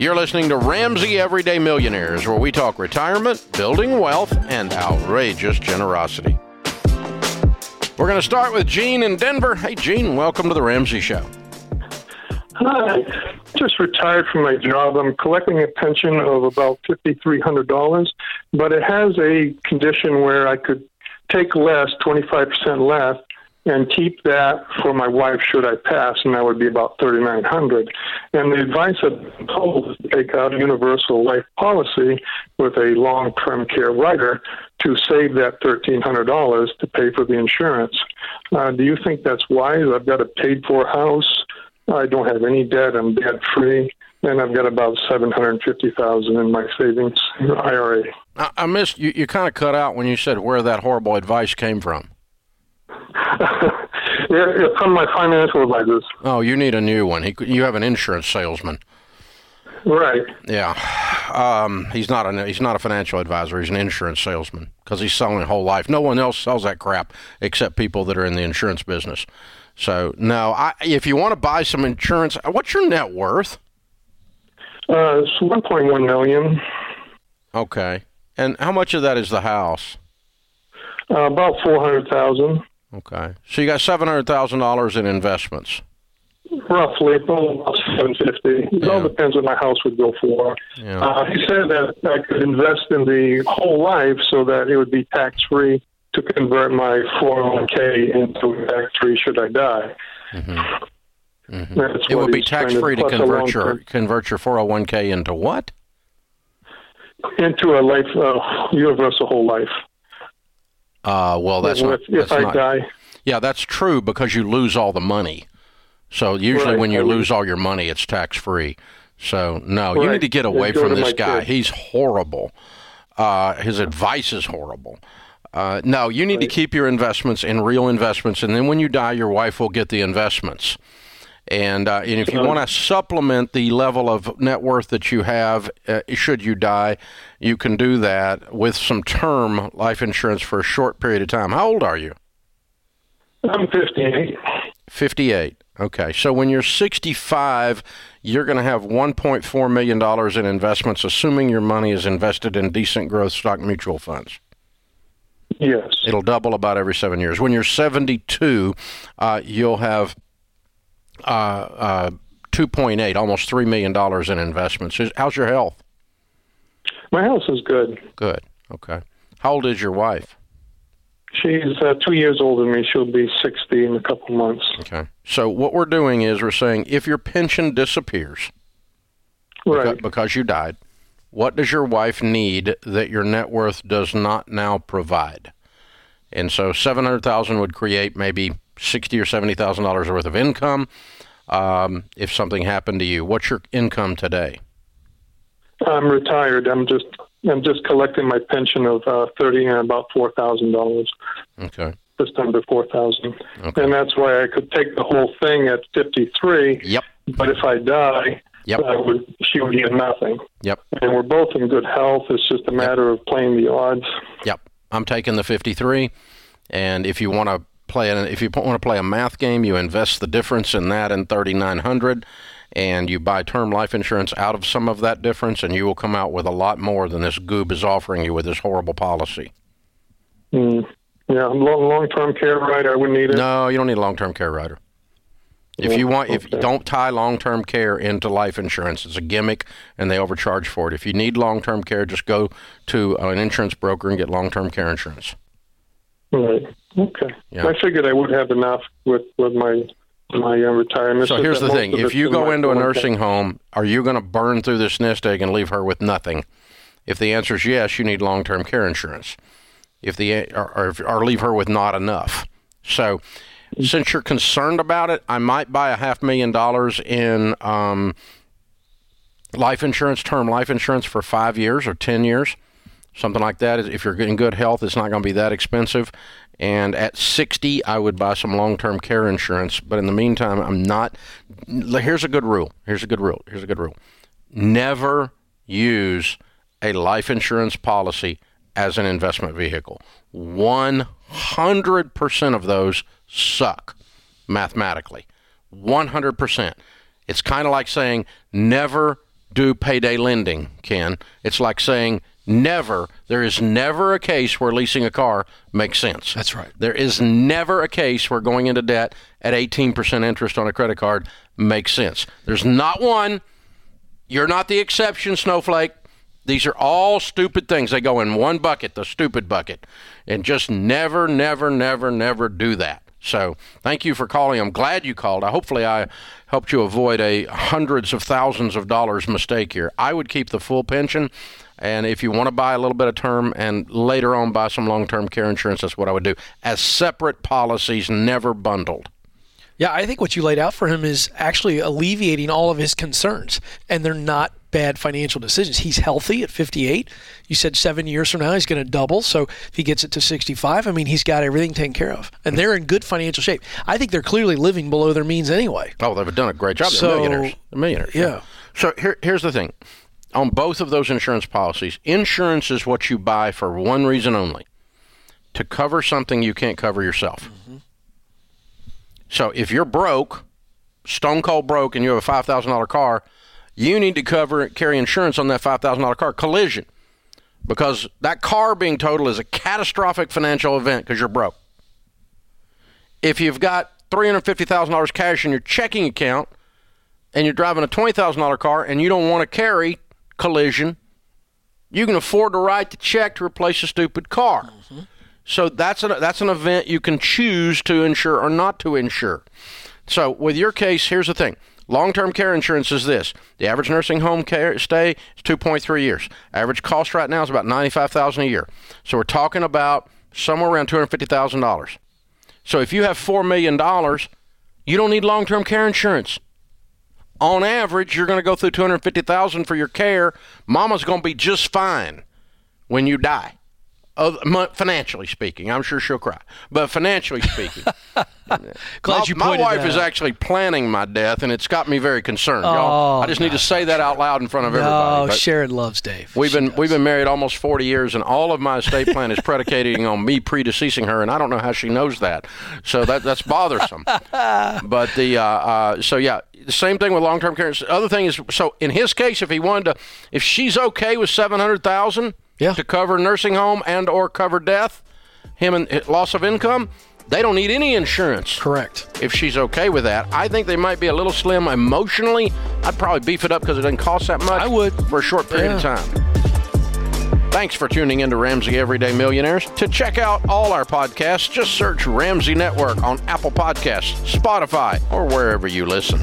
You're listening to Ramsey Everyday Millionaires, where we talk retirement, building wealth, and outrageous generosity. We're going to start with Gene in Denver. Hey, Gene, welcome to the Ramsey Show. Hi. Just retired from my job. I'm collecting a pension of about $5,300, but it has a condition where I could take less, 25% less, and keep that for my wife should I pass, and that would be about 3900 And the advice I've told is to take out a universal life policy with a long-term care rider to save that $1,300 to pay for the insurance. Uh, do you think that's wise? I've got a paid-for house. I don't have any debt. I'm debt-free. And I've got about seven hundred fifty thousand in my savings IRA. I, I missed you. You kind of cut out when you said where that horrible advice came from. yeah, from my financial advisors. Oh, you need a new one. He, you have an insurance salesman. Right. Yeah. Um, he's not a he's not a financial advisor. He's an insurance salesman because he's selling whole life. No one else sells that crap except people that are in the insurance business. So no, I, if you want to buy some insurance, what's your net worth? Uh, it's one point one million. Okay. And how much of that is the house? Uh, about four hundred thousand. Okay. So you got seven hundred thousand dollars in investments. Roughly, about seven fifty. It yeah. all depends what my house would go for. Yeah. Uh, he said that I could invest in the whole life so that it would be tax free to convert my 401k into a tax free should I die. Mm-hmm. Mm-hmm. It would be tax free to, convert your convert your 401k into what? Into a life, uh, universal whole life. Uh, well, that's not. If, if I not, die. Yeah, that's true because you lose all the money. So usually right. when you lose all your money, it's tax free. So no, right. you need to get away from this guy. Kid. He's horrible. Uh, his advice is horrible. Uh, no, you need right. to keep your investments in real investments, and then when you die, your wife will get the investments. And, uh, and if you want to supplement the level of net worth that you have, uh, should you die, you can do that with some term life insurance for a short period of time. How old are you? I'm 58. 58. Okay. So when you're 65, you're going to have $1.4 million in investments, assuming your money is invested in decent growth stock mutual funds. Yes. It'll double about every seven years. When you're 72, uh, you'll have uh, uh, 2.8, almost $3 million in investments. How's your health? My health is good. Good. Okay. How old is your wife? She's uh, two years older than me. She'll be 60 in a couple months. Okay. So what we're doing is we're saying if your pension disappears right. because, because you died, what does your wife need that your net worth does not now provide? And so 700,000 would create maybe 60 or 70,000 dollars worth of income um, if something happened to you. What's your income today? I'm retired. I'm just I'm just collecting my pension of uh, thirty and about four thousand dollars. Okay. Just under four thousand, okay. and that's why I could take the whole thing at fifty three. Yep. But if I die, yep. I would, she would get nothing. Yep. And we're both in good health. It's just a matter yep. of playing the odds. Yep. I'm taking the fifty three, and if you want to play an, if you want to play a math game, you invest the difference in that in 3900 and you buy term life insurance out of some of that difference and you will come out with a lot more than this goob is offering you with this horrible policy. Mm. Yeah, long term care rider, I wouldn't need it. No, you don't need a long term care rider. If you want, if you don't tie long term care into life insurance, it's a gimmick and they overcharge for it. If you need long term care, just go to an insurance broker and get long term care insurance. Right. Okay. Yeah. I figured I would have enough with with my my uh, retirement. So here's the thing: if you go into a nursing home, are you going to burn through this nest egg and leave her with nothing? If the answer is yes, you need long-term care insurance. If the or, or, or leave her with not enough. So, since you're concerned about it, I might buy a half million dollars in um, life insurance, term life insurance for five years or ten years something like that. If you're in good health, it's not going to be that expensive. And at 60, I would buy some long term care insurance. But in the meantime, I'm not. Here's a good rule. Here's a good rule. Here's a good rule. Never use a life insurance policy as an investment vehicle. 100% of those suck mathematically. 100%. It's kind of like saying never do payday lending, Ken. It's like saying never, there is never a case where leasing a car makes sense. That's right. There is never a case where going into debt at 18% interest on a credit card makes sense. There's not one. You're not the exception, Snowflake. These are all stupid things. They go in one bucket, the stupid bucket. And just never, never, never, never do that. So thank you for calling. I'm glad you called. I, Hopefully, I helped you avoid a hundreds of thousands of dollars mistake here. I would keep the full pension. And if you want to buy a little bit of term and later on buy some long term care insurance, that's what I would do. As separate policies, never bundled. Yeah, I think what you laid out for him is actually alleviating all of his concerns, and they're not bad financial decisions. He's healthy at 58. You said seven years from now he's going to double. So if he gets it to 65, I mean, he's got everything taken care of. And they're in good financial shape. I think they're clearly living below their means anyway. Oh, they've done a great job. They're So- millionaires. They're millionaires. Yeah. So here, here's the thing. On both of those insurance policies, insurance is what you buy for one reason only to cover something you can't cover yourself. Mm-hmm. So if you're broke, stone cold broke, and you have a $5,000 car, you need to cover carry insurance on that $5,000 car collision because that car being totaled is a catastrophic financial event because you're broke. If you've got $350,000 cash in your checking account and you're driving a $20,000 car and you don't want to carry collision, you can afford to write the check to replace a stupid car. Mm-hmm. So that's an that's an event you can choose to insure or not to insure. So with your case, here's the thing. Long-term care insurance is this. The average nursing home care stay is 2.3 years. Average cost right now is about 95,000 a year. So we're talking about somewhere around $250,000. So if you have 4 million dollars, you don't need long-term care insurance. On average, you're going to go through 250,000 for your care. Mama's going to be just fine when you die. Of, financially speaking, I'm sure she'll cry. But financially speaking, my, my wife is actually planning my death, and it's got me very concerned. Y'all, Oh, I just need to say that out loud in front of everybody. Oh, Sharon loves Dave. We've She been does. we've been married almost 40 years, and all of my estate plan is predicating on me predeceasing her, and I don't know how she knows that. So that that's bothersome. but the uh, uh, so yeah, the same thing with long term care. The other thing is so in his case, if he wanted to, if she's okay with 700,000 Yeah. to cover nursing home and or cover death, him and uh, loss of income, they don't need any insurance correct. if she's okay with that. I think they might be a little slim emotionally. I'd probably beef it up because it doesn't cost that much. I would. for a short period of time. Thanks for tuning in to Ramsey Everyday Millionaires. To check out all our podcasts, just search Ramsey Network on Apple Podcasts, Spotify, or wherever you listen.